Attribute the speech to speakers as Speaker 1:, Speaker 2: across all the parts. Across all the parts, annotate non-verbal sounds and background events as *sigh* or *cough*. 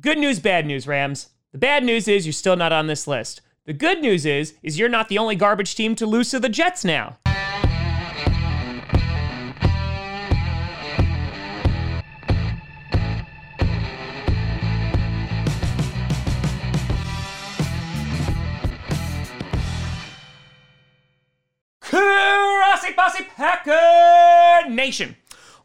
Speaker 1: Good news, bad news, Rams. The bad news is you're still not on this list. The good news is is you're not the only garbage team to lose to the Jets now. Grossi Posse Packer Nation.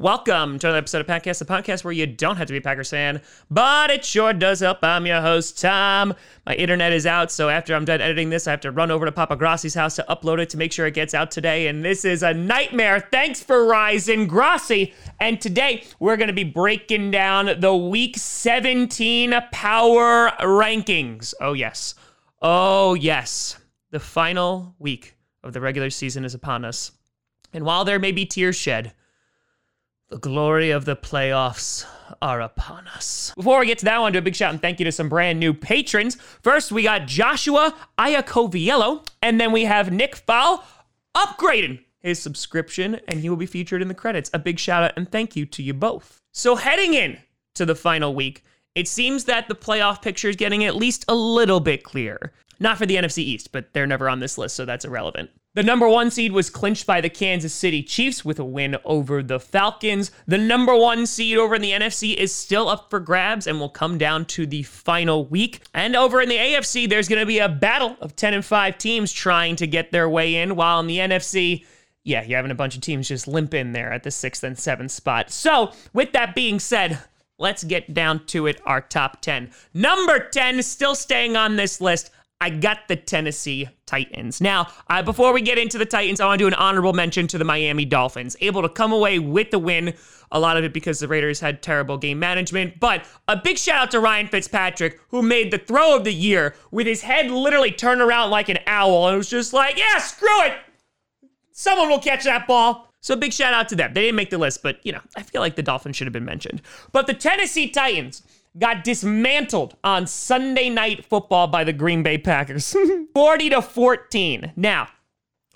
Speaker 1: Welcome to another episode of Podcast, the podcast where you don't have to be a Packers fan, but it sure does help. I'm your host, Tom. My internet is out, so after I'm done editing this, I have to run over to Papa Grossi's house to upload it to make sure it gets out today, and this is a nightmare. Thanks for rising, Grossi. And today, we're going to be breaking down the Week 17 Power Rankings. Oh, yes. Oh, yes. The final week of the regular season is upon us. And while there may be tears shed, the glory of the playoffs are upon us. Before we get to that, to do a big shout and thank you to some brand new patrons. First, we got Joshua Iacoviello, and then we have Nick Fowl upgrading his subscription, and he will be featured in the credits. A big shout out and thank you to you both. So, heading in to the final week, it seems that the playoff picture is getting at least a little bit clearer. Not for the NFC East, but they're never on this list, so that's irrelevant. The number one seed was clinched by the Kansas City Chiefs with a win over the Falcons. The number one seed over in the NFC is still up for grabs and will come down to the final week. And over in the AFC, there's going to be a battle of 10 and 5 teams trying to get their way in, while in the NFC, yeah, you're having a bunch of teams just limp in there at the sixth and seventh spot. So, with that being said, let's get down to it. Our top 10. Number 10, still staying on this list. I got the Tennessee Titans. Now, uh, before we get into the Titans, I want to do an honorable mention to the Miami Dolphins. Able to come away with the win, a lot of it because the Raiders had terrible game management. But a big shout out to Ryan Fitzpatrick, who made the throw of the year with his head literally turned around like an owl and was just like, yeah, screw it. Someone will catch that ball. So big shout out to them. They didn't make the list, but you know, I feel like the Dolphins should have been mentioned. But the Tennessee Titans got dismantled on Sunday night football by the Green Bay Packers. *laughs* 40 to 14. Now,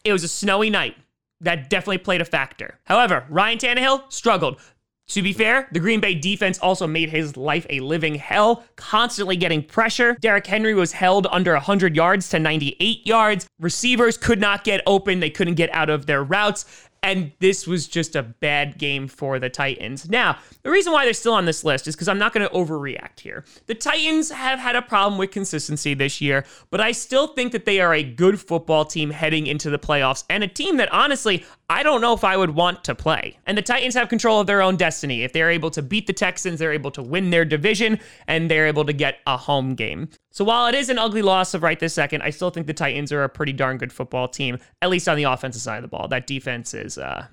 Speaker 1: it was a snowy night. That definitely played a factor. However, Ryan Tannehill struggled. To be fair, the Green Bay defense also made his life a living hell, constantly getting pressure. Derrick Henry was held under 100 yards to 98 yards. Receivers could not get open, they couldn't get out of their routes and this was just a bad game for the Titans. Now, the reason why they're still on this list is because I'm not going to overreact here. The Titans have had a problem with consistency this year, but I still think that they are a good football team heading into the playoffs and a team that honestly I don't know if I would want to play. And the Titans have control of their own destiny. If they're able to beat the Texans, they're able to win their division and they're able to get a home game. So while it is an ugly loss of right this second, I still think the Titans are a pretty darn good football team, at least on the offensive side of the ball. That defense is uh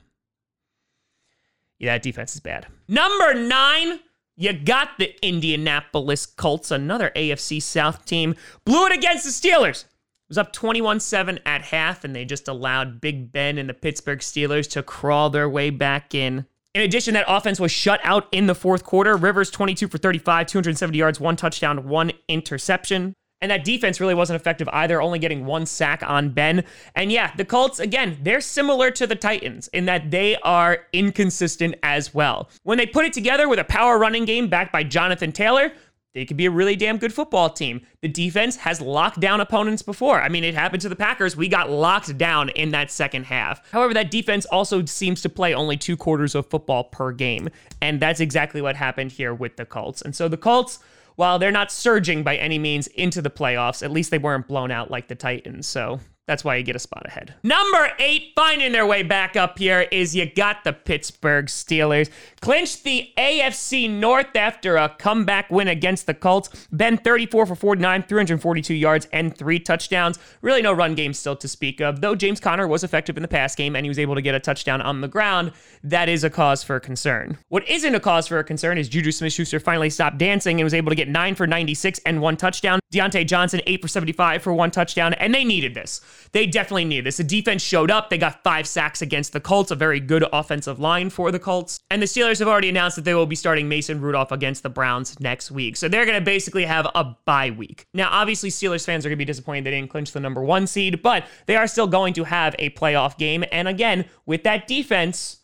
Speaker 1: Yeah, that defense is bad. Number 9, you got the Indianapolis Colts, another AFC South team. Blew it against the Steelers It was up 21 7 at half, and they just allowed Big Ben and the Pittsburgh Steelers to crawl their way back in. In addition, that offense was shut out in the fourth quarter. Rivers 22 for 35, 270 yards, one touchdown, one interception. And that defense really wasn't effective either, only getting one sack on Ben. And yeah, the Colts, again, they're similar to the Titans in that they are inconsistent as well. When they put it together with a power running game backed by Jonathan Taylor, they could be a really damn good football team. The defense has locked down opponents before. I mean, it happened to the Packers. We got locked down in that second half. However, that defense also seems to play only two quarters of football per game. And that's exactly what happened here with the Colts. And so the Colts, while they're not surging by any means into the playoffs, at least they weren't blown out like the Titans. So that's why you get a spot ahead. Number eight, finding their way back up here, is you got the Pittsburgh Steelers. Clinched the AFC North after a comeback win against the Colts. Ben 34 for 49, 342 yards, and three touchdowns. Really no run game still to speak of, though James Conner was effective in the pass game and he was able to get a touchdown on the ground. That is a cause for concern. What isn't a cause for a concern is Juju Smith Schuster finally stopped dancing and was able to get 9 for 96 and one touchdown. Diontae Johnson, 8 for 75 for one touchdown, and they needed this. They definitely needed this. The defense showed up. They got five sacks against the Colts, a very good offensive line for the Colts. And the Steelers have already announced that they will be starting Mason Rudolph against the Browns next week. So they're going to basically have a bye week. Now, obviously, Steelers fans are going to be disappointed they didn't clinch the number one seed, but they are still going to have a playoff game. And again, with that defense,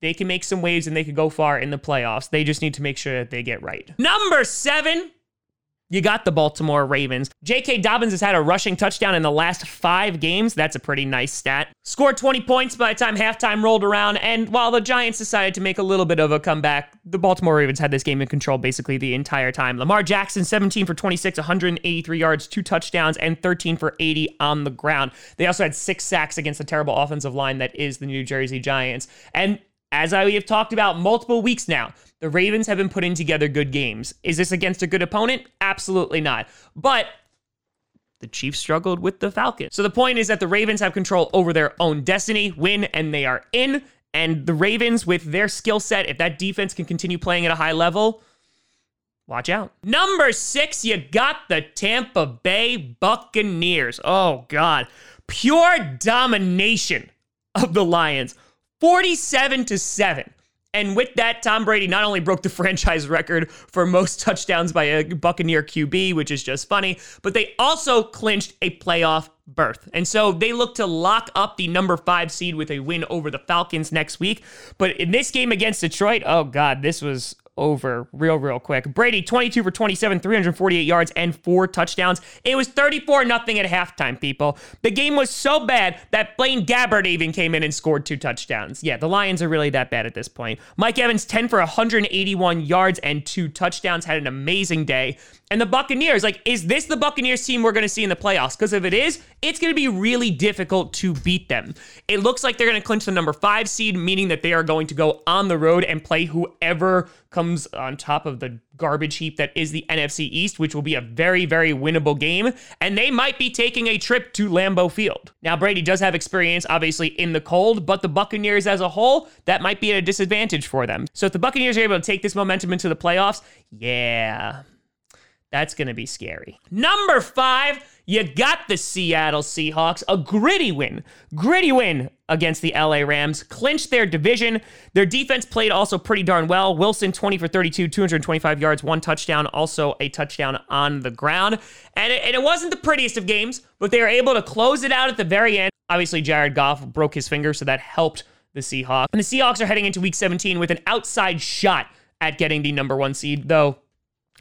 Speaker 1: they can make some waves and they could go far in the playoffs. They just need to make sure that they get right. Number seven, you got the Baltimore Ravens. J.K. Dobbins has had a rushing touchdown in the last five games. That's a pretty nice stat. Scored 20 points by the time halftime rolled around. And while the Giants decided to make a little bit of a comeback, the Baltimore Ravens had this game in control basically the entire time. Lamar Jackson, 17 for 26, 183 yards, two touchdowns, and 13 for 80 on the ground. They also had six sacks against the terrible offensive line that is the New Jersey Giants. And as I have talked about multiple weeks now, the Ravens have been putting together good games. Is this against a good opponent? Absolutely not. But the Chiefs struggled with the Falcons. So the point is that the Ravens have control over their own destiny, win, and they are in. And the Ravens, with their skill set, if that defense can continue playing at a high level, watch out. Number six, you got the Tampa Bay Buccaneers. Oh, God. Pure domination of the Lions. 47 to 7. And with that, Tom Brady not only broke the *laughs* franchise record for most touchdowns by a Buccaneer QB, which is just funny, but they also clinched a playoff berth. And so they look to lock up the number five seed with a win over the Falcons next week. But in this game against Detroit, oh God, this was over real, real quick. Brady, 22 for 27, 348 yards, and four touchdowns. It was 34 nothing at halftime, people. The game was so bad that Blaine Gabbert even came in and scored two touchdowns. Yeah, the Lions are really that bad at this point. Mike Evans, 10 for 181 yards and two touchdowns, had an amazing day. And the Buccaneers, like, is this the Buccaneers team we're going to see in the playoffs? Because if it is, it's going to be really difficult to beat them. It looks like they're going to clinch the number five seed, meaning that they are going to go on the road and play whoever comes on top of the garbage heap that is the NFC East, which will be a very, very winnable game. And they might be taking a trip to Lambeau Field. Now, Brady does have experience, obviously, in the cold, but the Buccaneers as a whole, that might be at a disadvantage for them. So if the Buccaneers are able to take this momentum into the playoffs, yeah, that's going to be scary. Number five, you got the Seattle Seahawks, a gritty win, gritty win against the LA Rams, clinched their division. Their defense played also pretty darn well. Wilson, 20 for 32, 225 yards, one touchdown, also a touchdown on the ground. And it, and it wasn't the prettiest of games, but they were able to close it out at the very end. Obviously, Jared Goff broke his finger, so that helped the Seahawks. And the Seahawks are heading into week 17 with an outside shot at getting the number one seed, though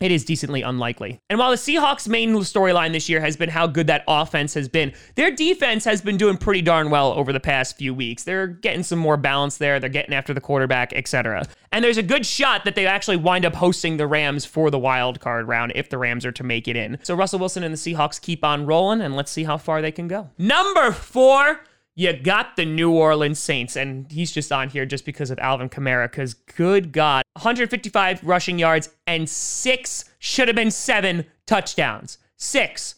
Speaker 1: it is decently unlikely. And while the Seahawks' main storyline this year has been how good that offense has been, their defense has been doing pretty darn well over the past few weeks. They're getting some more balance there, they're getting after the quarterback, etc. And there's a good shot that they actually wind up hosting the Rams for the wild card round if the Rams are to make it in. So Russell Wilson and the Seahawks keep on rolling, and let's see how far they can go. Number four, you got the New Orleans Saints, and he's just on here just because of Alvin Kamara, because good God, 155 rushing yards and six, should have been seven touchdowns. Six.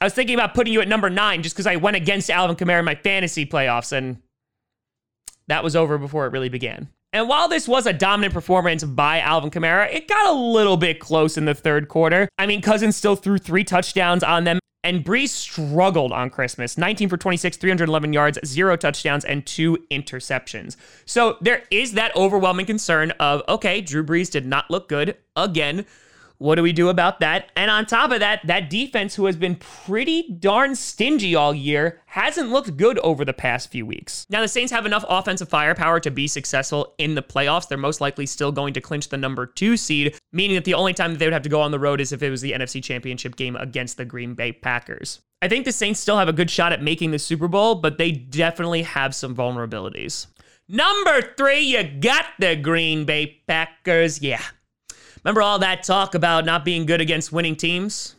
Speaker 1: I was thinking about putting you at number nine just because I went against Alvin Kamara in my fantasy playoffs, and that was over before it really began. And while this was a dominant performance by Alvin Kamara, it got a little bit close in the third quarter. I mean, Cousins still threw three touchdowns on them. And Brees struggled on Christmas 19 for 26, 311 yards, zero touchdowns, and two interceptions. So there is that overwhelming concern of okay, Drew Brees did not look good again. What do we do about that? And on top of that, that defense, who has been pretty darn stingy all year, hasn't looked good over the past few weeks. Now, the Saints have enough offensive firepower to be successful in the playoffs. They're most likely still going to clinch the number two seed, meaning that the only time that they would have to go on the road is if it was the NFC Championship game against the Green Bay Packers. I think the Saints still have a good shot at making the Super Bowl, but they definitely have some vulnerabilities. Number three, you got the Green Bay Packers. Yeah, Remember all that talk about not being good against winning teams?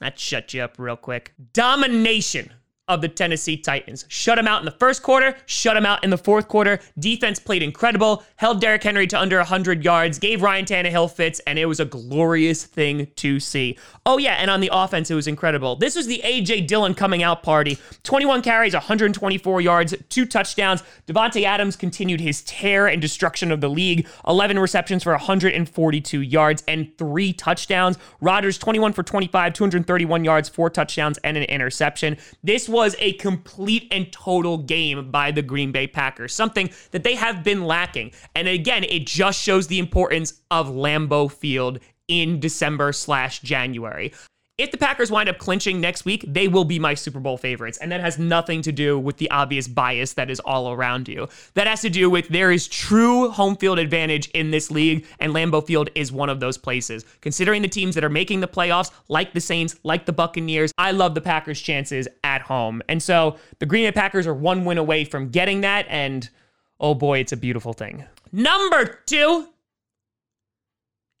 Speaker 1: That shut you up real quick. Domination of the Tennessee Titans. Shut them out in the first quarter, shut them out in the fourth quarter. Defense played incredible, held Derrick Henry to under 100 yards, gave Ryan Tannehill fits, and it was a glorious thing to see. Oh, yeah, and on the offense, it was incredible. This was the A.J. Dillon coming out party. 21 carries, 124 yards, two touchdowns. Davante Adams continued his tear and destruction of the league. 11 receptions for 142 yards and three touchdowns. Rodgers, 21 for 25, 231 yards, four touchdowns, and an interception. This was was a complete and total game by the Green Bay Packers, something that they have been lacking. And again, it just shows the importance of Lambeau Field in December slash January. If the Packers wind up clinching next week, they will be my Super Bowl favorites. And that has nothing to do with the obvious bias that is all around you. That has to do with there is true home field advantage in this league, and Lambeau Field is one of those places. Considering the teams that are making the playoffs, like the Saints, like the Buccaneers, I love the Packers' chances at home. And so the Green Bay Packers are one win away from getting that, and oh boy, it's a beautiful thing. Number two,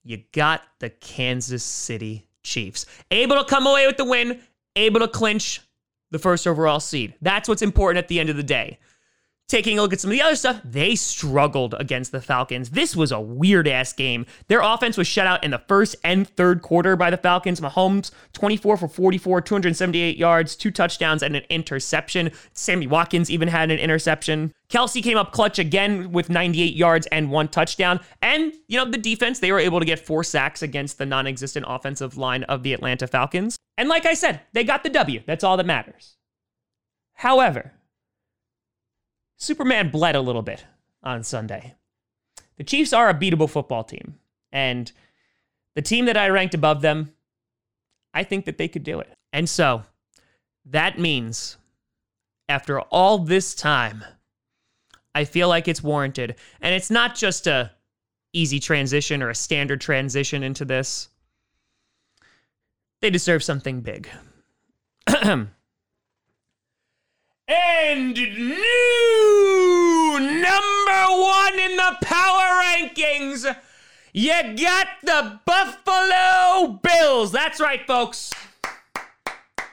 Speaker 1: you got the Kansas City Chiefs. Able to come away with the win, able to clinch the first overall seed. That's what's important at the end of the day. Taking a look at some of the other stuff, they struggled against the Falcons. This was a weird ass game. Their offense was shut out in the first and third quarter by the Falcons. Mahomes, 24 for 44, 278 yards, two touchdowns, and an interception. Sammy Watkins even had an interception. Kelce came up clutch again with 98 yards and one touchdown. And, you know, the defense, they were able to get four sacks against the non existent offensive line of the Atlanta Falcons. And like I said, they got the W. That's all that matters. However, Superman bled a little bit on Sunday. The Chiefs are a beatable football team, and the team that I ranked above them, I think that they could do it. And so that means after all this time, I feel like it's warranted. And it's not just a easy transition or a standard transition into this. They deserve something big. *clears throat* And new number one in the power rankings, you got the Buffalo Bills. That's right, folks.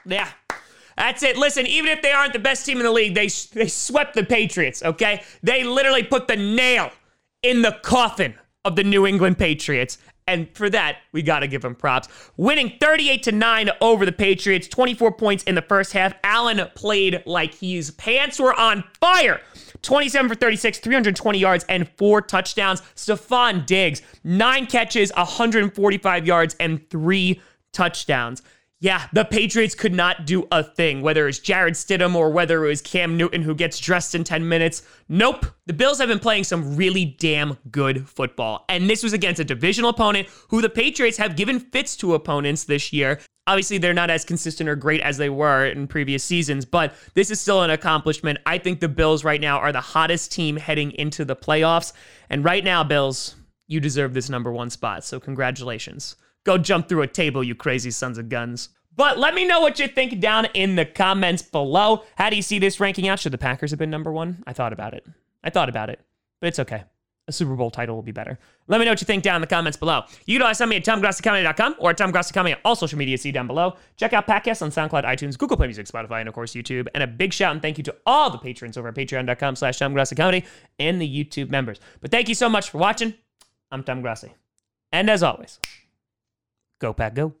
Speaker 1: Yeah. That's it. Listen, even if they aren't the best team in the league, they they swept the Patriots, okay? They literally put the nail in the coffin of the New England Patriots. And for that, we got to give him props. Winning 38 to 9 over the Patriots, 24 points in the first half. Allen played like his pants were on fire. 27 for 36, 320 yards, and four touchdowns. Stefon Diggs, nine catches, 145 yards, and three touchdowns. Yeah, the Patriots could not do a thing, whether it's Jarrett Stidham or whether it was Cam Newton who gets dressed in 10 minutes. Nope. The Bills have been playing some really damn good football. And this was against a divisional opponent who the Patriots have given fits to opponents this year. Obviously, they're not as consistent or great as they were in previous seasons, but this is still an accomplishment. I think the Bills right now are the hottest team heading into the playoffs. And right now, Bills, you deserve this number one spot. So, congratulations. Go jump through a table, you crazy sons of guns. But let me know what you think down in the comments below. How do you see this ranking out? Should the Packers have been number one? I thought about it. I thought about it, but it's okay. A Super Bowl title will be better. Let me know what you think down in the comments below. You can always send me at TomGrossiComedy.com or at at all social media. See down below. Check out podcasts on SoundCloud, iTunes, Google Play Music, Spotify, and of course YouTube. And a big shout and thank you to all the patrons over at patreon.com slash TomGrossiComedy and the YouTube members. But thank you so much for watching. I'm Tom Grossi. And as always, Go Pack Go.